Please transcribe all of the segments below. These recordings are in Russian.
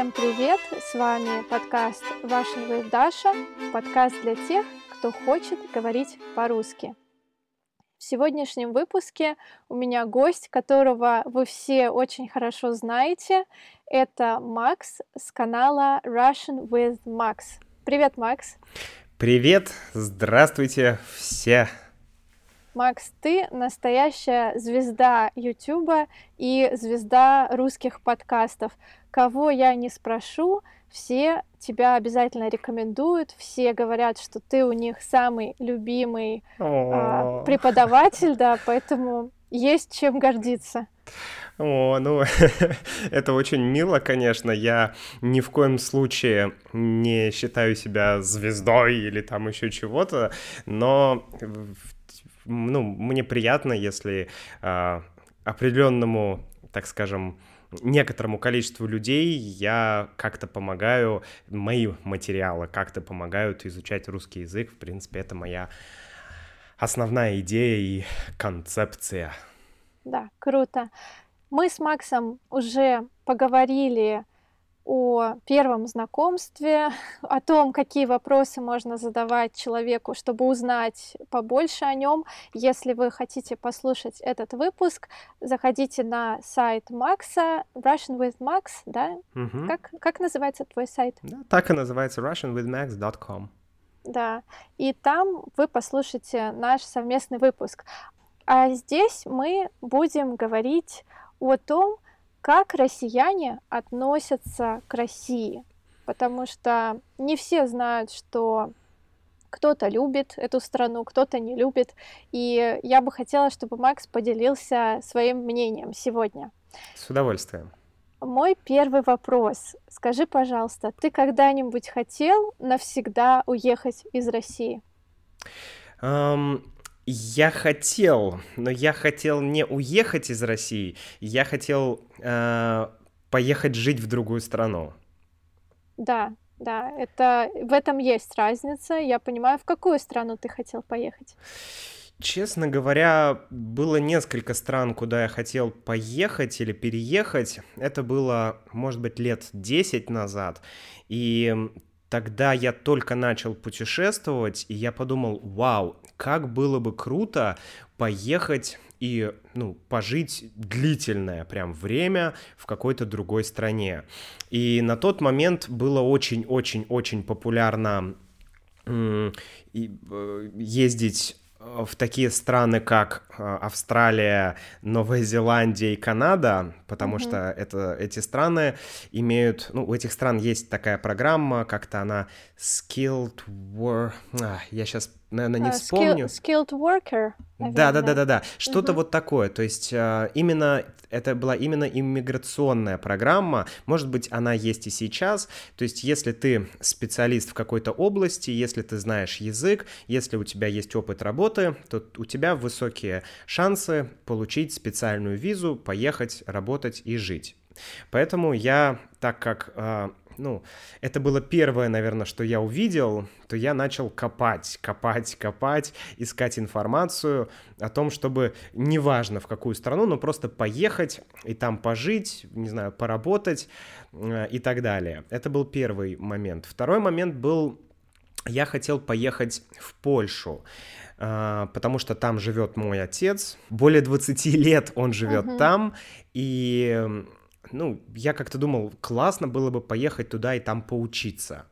Всем привет! С вами подкаст Russian with Dasha, подкаст для тех, кто хочет говорить по-русски. В сегодняшнем выпуске у меня гость, которого вы все очень хорошо знаете. Это Макс с канала Russian with Max. Привет, Макс! Привет! Здравствуйте все! Макс, ты настоящая звезда Ютуба и звезда русских подкастов. Кого я не спрошу, все тебя обязательно рекомендуют, все говорят, что ты у них самый любимый а, преподаватель, да, поэтому есть чем гордиться. О, ну, это очень мило, конечно. Я ни в коем случае не считаю себя звездой или там еще чего-то, но ну, мне приятно, если э, определенному, так скажем, некоторому количеству людей я как-то помогаю, мои материалы как-то помогают изучать русский язык. В принципе, это моя основная идея и концепция. Да, круто. Мы с Максом уже поговорили о первом знакомстве, о том, какие вопросы можно задавать человеку, чтобы узнать побольше о нем. Если вы хотите послушать этот выпуск, заходите на сайт Макса, Russian with Max, да? Угу. Как, как называется твой сайт? Да, так и называется, russianwithmax.com. Да, и там вы послушаете наш совместный выпуск. А здесь мы будем говорить о том, как россияне относятся к России, потому что не все знают, что кто-то любит эту страну, кто-то не любит. И я бы хотела, чтобы Макс поделился своим мнением сегодня. С удовольствием. Мой первый вопрос. Скажи, пожалуйста, ты когда-нибудь хотел навсегда уехать из России? Um, я хотел, но я хотел не уехать из России, я хотел э, поехать жить в другую страну. Да, да, это в этом есть разница. Я понимаю, в какую страну ты хотел поехать. Честно говоря, было несколько стран, куда я хотел поехать или переехать. Это было, может быть, лет 10 назад. И тогда я только начал путешествовать, и я подумал, вау, как было бы круто поехать и, ну, пожить длительное прям время в какой-то другой стране. И на тот момент было очень-очень-очень популярно э, ездить в такие страны, как э, Австралия, Новая Зеландия и Канада, потому mm-hmm. что это, эти страны имеют, ну, у этих стран есть такая программа, как-то она skilled work, а, я сейчас наверное, не uh, вспомню. Skilled worker. Да, да, да, да, да. Что-то uh-huh. вот такое. То есть а, именно это была именно иммиграционная программа. Может быть, она есть и сейчас. То есть, если ты специалист в какой-то области, если ты знаешь язык, если у тебя есть опыт работы, то у тебя высокие шансы получить специальную визу, поехать, работать и жить. Поэтому я, так как а, ну, это было первое, наверное, что я увидел, то я начал копать, копать, копать, искать информацию о том, чтобы неважно в какую страну, но просто поехать и там пожить, не знаю, поработать э, и так далее. Это был первый момент. Второй момент был, я хотел поехать в Польшу э, потому что там живет мой отец. Более 20 лет он живет uh-huh. там, и ну, я как-то думал, классно было бы поехать туда и там поучиться.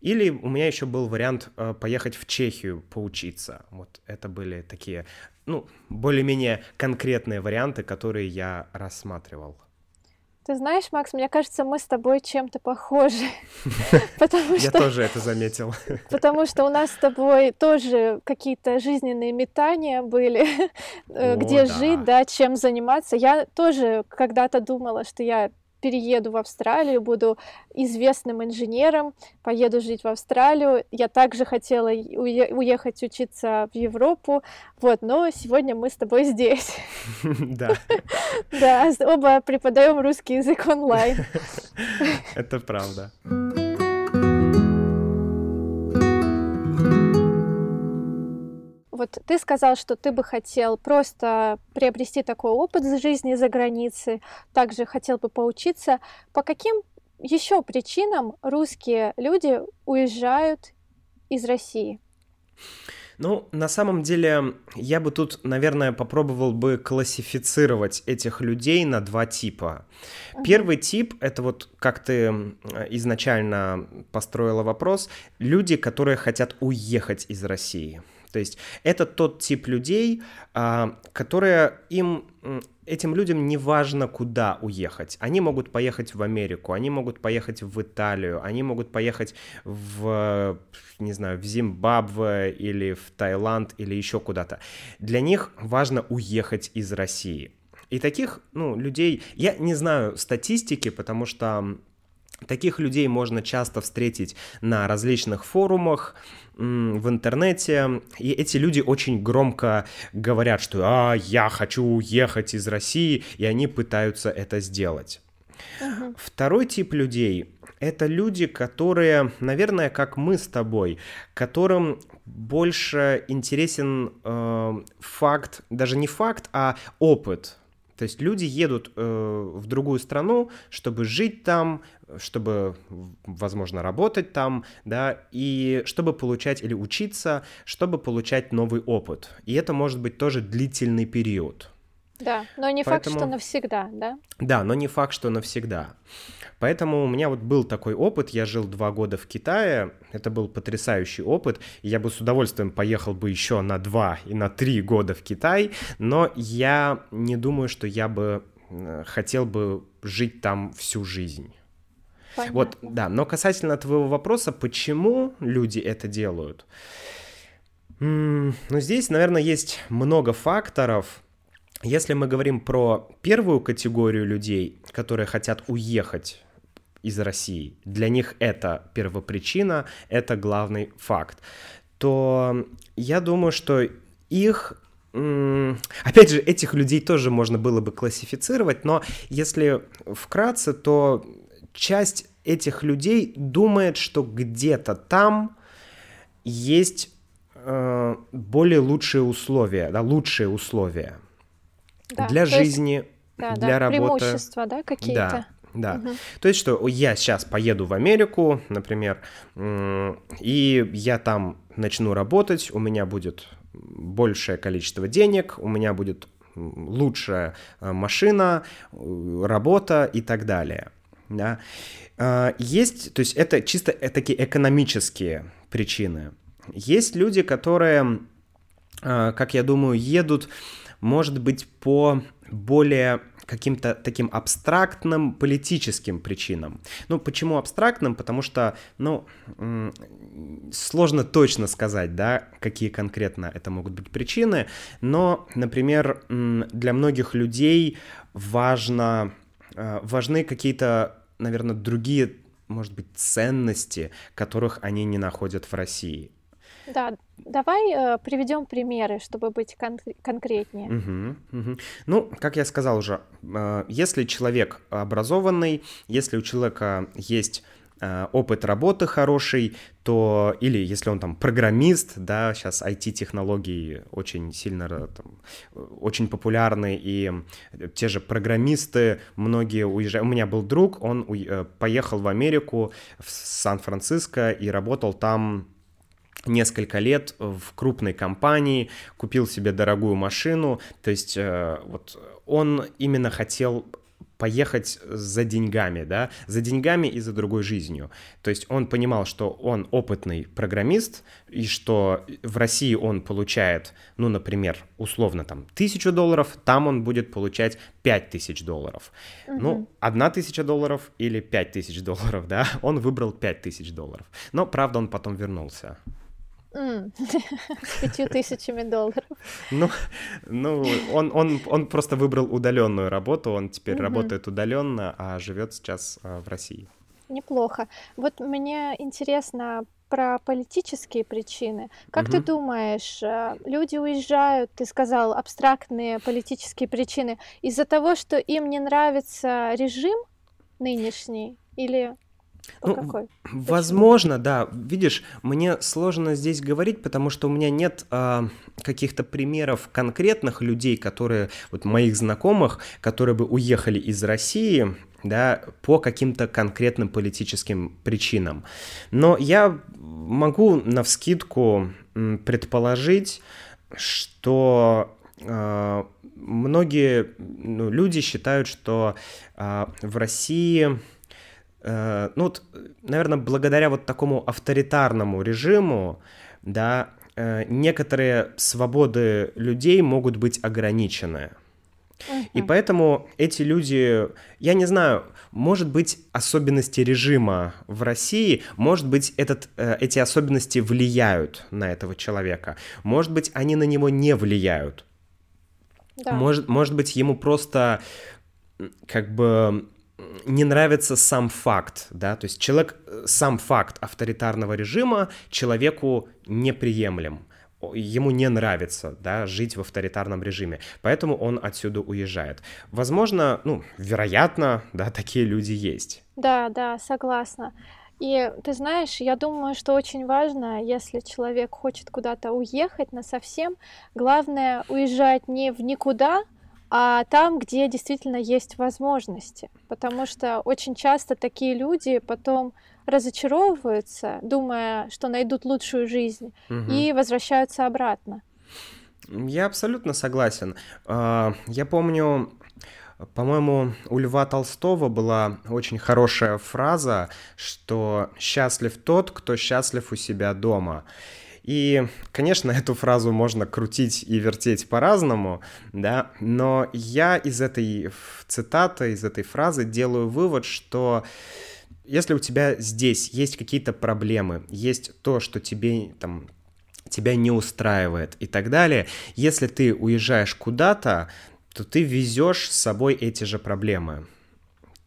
Или у меня еще был вариант э, поехать в Чехию поучиться. Вот это были такие, ну, более-менее конкретные варианты, которые я рассматривал. Ты знаешь, Макс, мне кажется, мы с тобой чем-то похожи. Я тоже это заметил. Потому что у нас с тобой тоже какие-то жизненные метания были, э, где жить, да, чем заниматься. Я тоже когда-то думала, что я перееду в Австралию, буду известным инженером, поеду жить в Австралию. Я также хотела уехать учиться в Европу, вот, но сегодня мы с тобой здесь. Да. Да, оба преподаем русский язык онлайн. Это правда. Вот ты сказал, что ты бы хотел просто приобрести такой опыт с жизни за границей, также хотел бы поучиться. По каким еще причинам русские люди уезжают из России? Ну, на самом деле, я бы тут, наверное, попробовал бы классифицировать этих людей на два типа. Первый тип — это вот, как ты изначально построила вопрос, люди, которые хотят уехать из России. То есть это тот тип людей, а, которые им этим людям не важно, куда уехать. Они могут поехать в Америку, они могут поехать в Италию, они могут поехать в, не знаю, в Зимбабве или в Таиланд или еще куда-то. Для них важно уехать из России. И таких, ну, людей, я не знаю статистики, потому что Таких людей можно часто встретить на различных форумах, в интернете, и эти люди очень громко говорят, что «а, я хочу уехать из России», и они пытаются это сделать. Uh-huh. Второй тип людей — это люди, которые, наверное, как мы с тобой, которым больше интересен э, факт, даже не факт, а опыт то есть люди едут э, в другую страну, чтобы жить там, чтобы, возможно, работать там, да, и чтобы получать или учиться, чтобы получать новый опыт. И это может быть тоже длительный период. Да, но не Поэтому... факт, что навсегда, да? Да, но не факт, что навсегда. Поэтому у меня вот был такой опыт, я жил два года в Китае, это был потрясающий опыт, я бы с удовольствием поехал бы еще на два и на три года в Китай, но я не думаю, что я бы э, хотел бы жить там всю жизнь. Понятно. Вот, да, но касательно твоего вопроса, почему люди это делают? ну, здесь, наверное, есть много факторов, если мы говорим про первую категорию людей, которые хотят уехать из России, для них это первопричина, это главный факт, то я думаю, что их Опять же, этих людей тоже можно было бы классифицировать, но если вкратце, то часть этих людей думает, что где-то там есть э, более лучшие условия, да, лучшие условия да, для жизни, есть, да, для да, работы. Преимущества, да, какие-то. Да. Да. Угу. То есть, что я сейчас поеду в Америку, например, и я там начну работать, у меня будет большее количество денег, у меня будет лучшая э, машина, э, работа и так далее. Да. А, есть, то есть это чисто э, такие экономические причины. Есть люди, которые, а, как я думаю, едут, может быть, по более каким-то таким абстрактным политическим причинам. Ну, почему абстрактным? Потому что, ну, сложно точно сказать, да, какие конкретно это могут быть причины, но, например, для многих людей важно, а, важны какие-то, наверное, другие, может быть, ценности, которых они не находят в России. Да, давай э, приведем примеры, чтобы быть кон- конкретнее. Угу, угу. Ну, как я сказал уже, э, если человек образованный, если у человека есть опыт работы хороший, то или если он там программист, да, сейчас IT-технологии очень сильно там, очень популярны, и те же программисты, многие уезжают. У меня был друг, он у... поехал в Америку, в Сан-Франциско и работал там несколько лет в крупной компании, купил себе дорогую машину, то есть э, вот он именно хотел поехать за деньгами, да, за деньгами и за другой жизнью. То есть он понимал, что он опытный программист, и что в России он получает, ну, например, условно там тысячу долларов, там он будет получать пять тысяч долларов. Угу. Ну, одна тысяча долларов или пять тысяч долларов, да, он выбрал пять тысяч долларов. Но, правда, он потом вернулся. С пятью тысячами долларов. Ну, ну он, он, он просто выбрал удаленную работу, он теперь угу. работает удаленно, а живет сейчас а, в России. Неплохо. Вот мне интересно про политические причины. Как угу. ты думаешь, э, люди уезжают, ты сказал, абстрактные политические причины, из-за того, что им не нравится режим нынешний, или ну, какой? Возможно, да. Видишь, мне сложно здесь говорить, потому что у меня нет э, каких-то примеров конкретных людей, которые, вот моих знакомых, которые бы уехали из России, да, по каким-то конкретным политическим причинам. Но я могу на вскидку предположить, что э, многие ну, люди считают, что э, в России ну вот, наверное, благодаря вот такому авторитарному режиму, да, э, некоторые свободы людей могут быть ограничены. И поэтому эти люди, я не знаю, может быть, особенности режима в России, может быть, этот, э, эти особенности влияют на этого человека, может быть, они на него не влияют. Да. Может, может быть, ему просто как бы не нравится сам факт, да, то есть человек, э, сам факт авторитарного режима человеку неприемлем, ему не нравится, да, жить в авторитарном режиме, поэтому он отсюда уезжает. Возможно, ну, вероятно, да, такие люди есть. Да, да, согласна. И ты знаешь, я думаю, что очень важно, если человек хочет куда-то уехать на совсем, главное уезжать не в никуда, а там, где действительно есть возможности. Потому что очень часто такие люди потом разочаровываются, думая, что найдут лучшую жизнь, угу. и возвращаются обратно. Я абсолютно согласен. А, я помню, по-моему, у Льва Толстого была очень хорошая фраза, что «счастлив тот, кто счастлив у себя дома». И, конечно, эту фразу можно крутить и вертеть по-разному, да, но я из этой цитаты, из этой фразы делаю вывод, что если у тебя здесь есть какие-то проблемы, есть то, что тебе там тебя не устраивает и так далее, если ты уезжаешь куда-то, то ты везешь с собой эти же проблемы.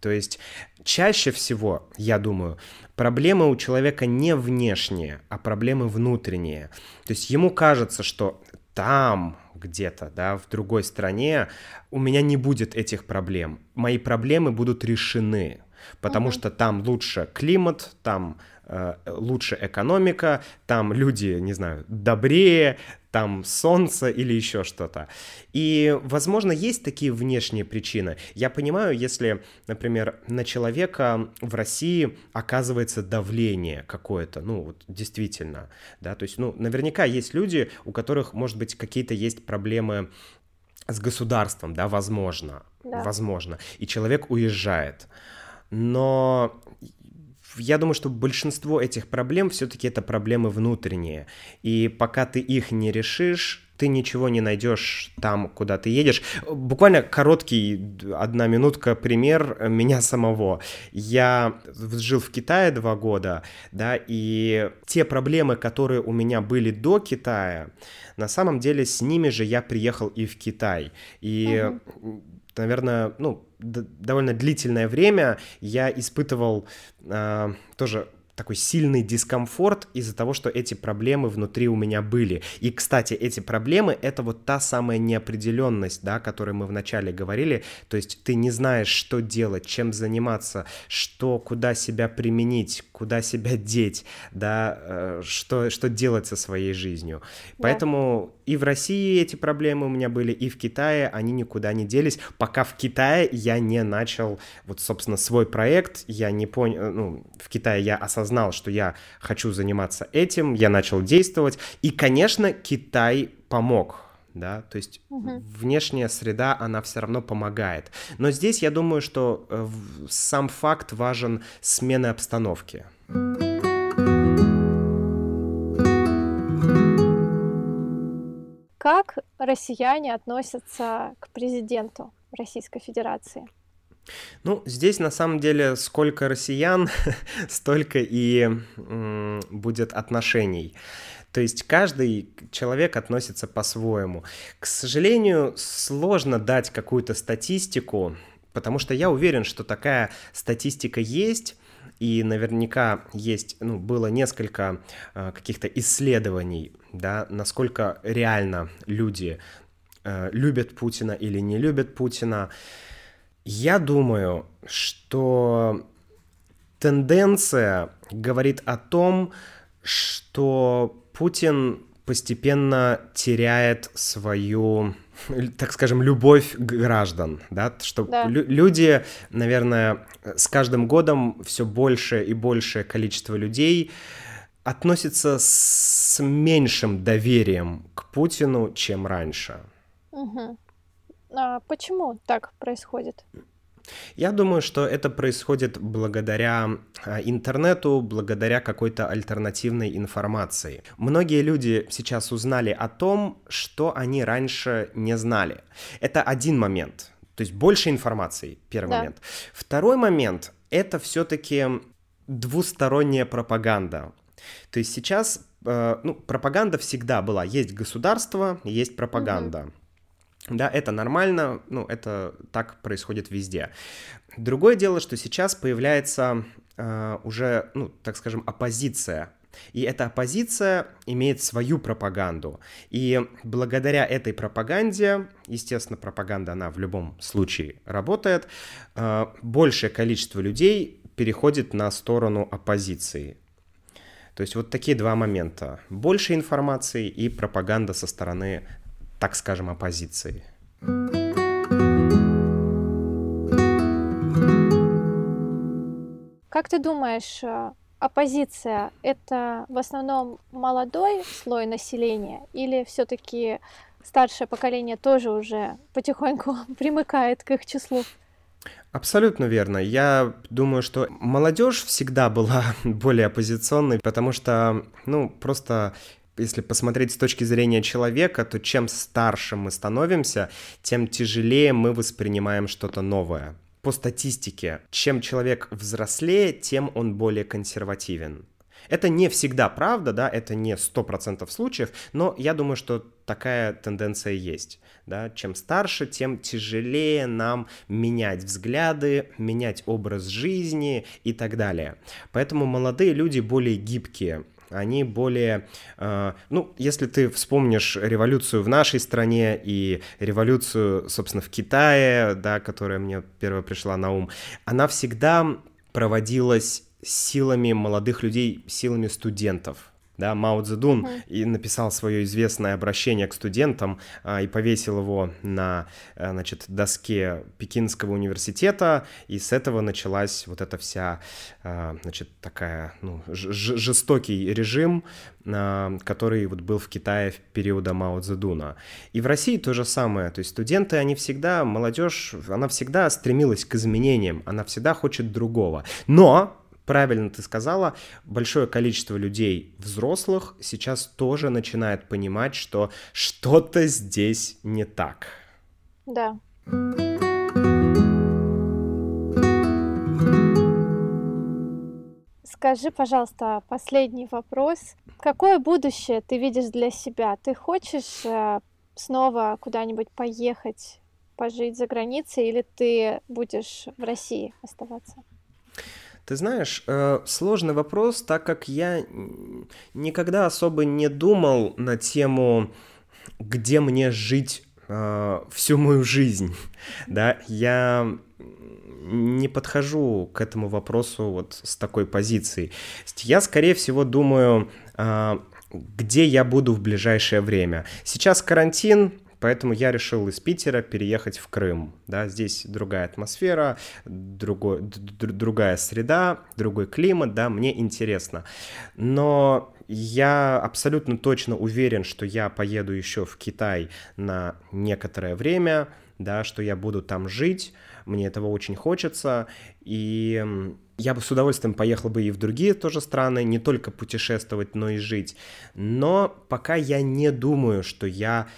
То есть чаще всего, я думаю, проблемы у человека не внешние, а проблемы внутренние. То есть ему кажется, что там где-то, да, в другой стране у меня не будет этих проблем. Мои проблемы будут решены, потому угу. что там лучше климат, там э, лучше экономика, там люди, не знаю, добрее, там солнце или еще что-то. И, возможно, есть такие внешние причины. Я понимаю, если, например, на человека в России оказывается давление какое-то, ну, вот действительно, да, то есть, ну, наверняка есть люди, у которых, может быть, какие-то есть проблемы с государством, да, возможно, да. возможно, и человек уезжает. Но я думаю, что большинство этих проблем все-таки это проблемы внутренние. И пока ты их не решишь, ты ничего не найдешь там, куда ты едешь. Буквально короткий, одна минутка, пример меня самого. Я жил в Китае два года, да, и те проблемы, которые у меня были до Китая, на самом деле с ними же я приехал и в Китай. И, угу. Наверное, ну, довольно длительное время я испытывал э, тоже такой сильный дискомфорт из-за того, что эти проблемы внутри у меня были. И, кстати, эти проблемы — это вот та самая неопределенность, да, о которой мы вначале говорили. То есть ты не знаешь, что делать, чем заниматься, что, куда себя применить, куда себя деть, да, э, что, что делать со своей жизнью. Да. Поэтому и в России эти проблемы у меня были, и в Китае они никуда не делись, пока в Китае я не начал, вот, собственно, свой проект, я не понял, ну, в Китае я осознал, что я хочу заниматься этим, я начал действовать. И, конечно, Китай помог да, то есть угу. внешняя среда, она все равно помогает. Но здесь я думаю, что э, сам факт важен смены обстановки. Как россияне относятся к президенту Российской Федерации? Ну, здесь на самом деле сколько россиян, столько и м, будет отношений. То есть каждый человек относится по-своему. К сожалению, сложно дать какую-то статистику, потому что я уверен, что такая статистика есть, и наверняка есть, ну, было несколько э, каких-то исследований, да, насколько реально люди э, любят Путина или не любят Путина. Я думаю, что тенденция говорит о том, что Путин постепенно теряет свою, так скажем, любовь граждан, да, что да. Лю- люди, наверное, с каждым годом все больше и большее количество людей относится с меньшим доверием к Путину, чем раньше. Угу. А почему так происходит? Я думаю, что это происходит благодаря а, интернету, благодаря какой-то альтернативной информации. Многие люди сейчас узнали о том, что они раньше не знали. Это один момент. То есть больше информации, первый да. момент. Второй момент — это все-таки двусторонняя пропаганда. То есть сейчас, э, ну, пропаганда всегда была. Есть государство, есть пропаганда. Угу. Да, это нормально, ну, это так происходит везде. Другое дело, что сейчас появляется э, уже, ну, так скажем, оппозиция. И эта оппозиция имеет свою пропаганду. И благодаря этой пропаганде, естественно, пропаганда, она в любом случае работает, э, большее количество людей переходит на сторону оппозиции. То есть вот такие два момента. Больше информации и пропаганда со стороны так скажем, оппозиции. Как ты думаешь, э, оппозиция это в основном молодой слой населения или все-таки старшее поколение тоже уже потихоньку примыкает к их числу? Абсолютно верно. Я думаю, что молодежь всегда была более оппозиционной, потому что, ну, просто если посмотреть с точки зрения человека, то чем старше мы становимся, тем тяжелее мы воспринимаем что-то новое. По статистике, чем человек взрослее, тем он более консервативен. Это не всегда правда, да, это не 100% случаев, но я думаю, что такая тенденция есть. Да? Чем старше, тем тяжелее нам менять взгляды, менять образ жизни и так далее. Поэтому молодые люди более гибкие, они более, э, ну, если ты вспомнишь революцию в нашей стране и революцию, собственно, в Китае, да, которая мне первая пришла на ум, она всегда проводилась силами молодых людей, силами студентов да, Мао Цзэдун uh-huh. и написал свое известное обращение к студентам а, и повесил его на, а, значит, доске Пекинского университета, и с этого началась вот эта вся, а, значит, такая, ну, жестокий режим, а, который вот был в Китае в периода Мао Цзэдуна. И в России то же самое, то есть студенты, они всегда, молодежь, она всегда стремилась к изменениям, она всегда хочет другого. Но правильно ты сказала, большое количество людей взрослых сейчас тоже начинает понимать, что что-то здесь не так. Да. Скажи, пожалуйста, последний вопрос. Какое будущее ты видишь для себя? Ты хочешь э, снова куда-нибудь поехать, пожить за границей, или ты будешь в России оставаться? Ты знаешь, э, сложный вопрос, так как я никогда особо не думал на тему, где мне жить э, всю мою жизнь, да, я не подхожу к этому вопросу вот с такой позиции. Я, скорее всего, думаю, э, где я буду в ближайшее время. Сейчас карантин, Поэтому я решил из Питера переехать в Крым. Да, здесь другая атмосфера, другой, другая среда, другой климат, да, мне интересно. Но я абсолютно точно уверен, что я поеду еще в Китай на некоторое время, да, что я буду там жить, мне этого очень хочется, и я бы с удовольствием поехал бы и в другие тоже страны, не только путешествовать, но и жить. Но пока я не думаю, что я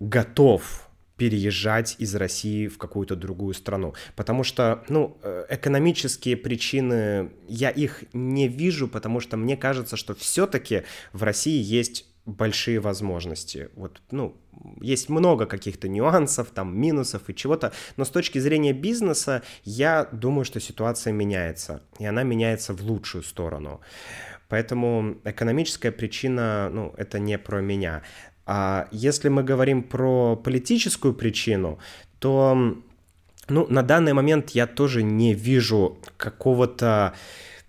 готов переезжать из России в какую-то другую страну. Потому что, ну, э, экономические причины, я их не вижу, потому что мне кажется, что все-таки в России есть большие возможности. Вот, ну, есть много каких-то нюансов, там, минусов и чего-то, но с точки зрения бизнеса я думаю, что ситуация меняется, и она меняется в лучшую сторону. Поэтому экономическая причина, ну, это не про меня. А если мы говорим про политическую причину, то Ну, на данный момент я тоже не вижу какого-то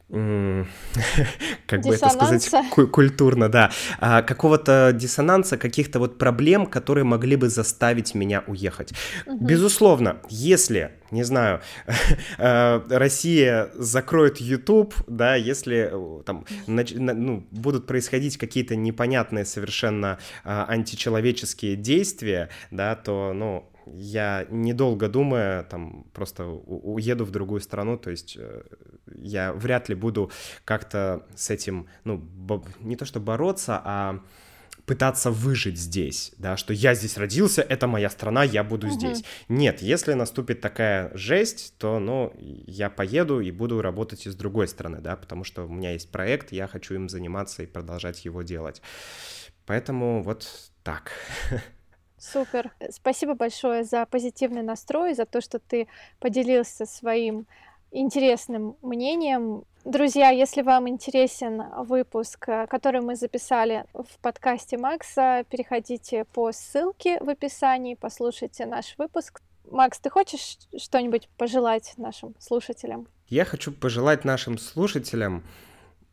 как бы это сказать культурно, да, а, какого-то диссонанса, каких-то вот проблем, которые могли бы заставить меня уехать. Угу. Безусловно, если, не знаю, э, Россия закроет YouTube, да, если э, там ну, будут происходить какие-то непонятные совершенно а, античеловеческие действия, да, то, ну, я недолго думая, там просто уеду в другую страну, то есть э, я вряд ли буду как-то с этим, ну, не то что бороться, а пытаться выжить здесь, да, что я здесь родился, это моя страна, я буду угу. здесь. Нет, если наступит такая жесть, то, ну, я поеду и буду работать из другой страны, да, потому что у меня есть проект, я хочу им заниматься и продолжать его делать. Поэтому вот так. Супер. Спасибо большое за позитивный настрой, за то, что ты поделился своим интересным мнением. Друзья, если вам интересен выпуск, который мы записали в подкасте Макса, переходите по ссылке в описании, послушайте наш выпуск. Макс, ты хочешь что-нибудь пожелать нашим слушателям? Я хочу пожелать нашим слушателям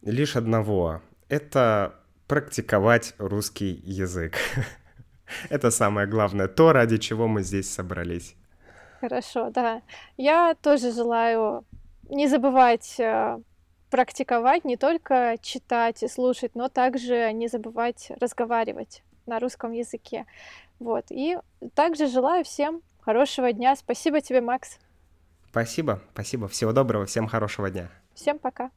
лишь одного. Это практиковать русский язык. Это самое главное, то, ради чего мы здесь собрались. Хорошо, да. Я тоже желаю не забывать э, практиковать, не только читать и слушать, но также не забывать разговаривать на русском языке. Вот. И также желаю всем хорошего дня. Спасибо тебе, Макс. Спасибо, спасибо. Всего доброго, всем хорошего дня. Всем пока.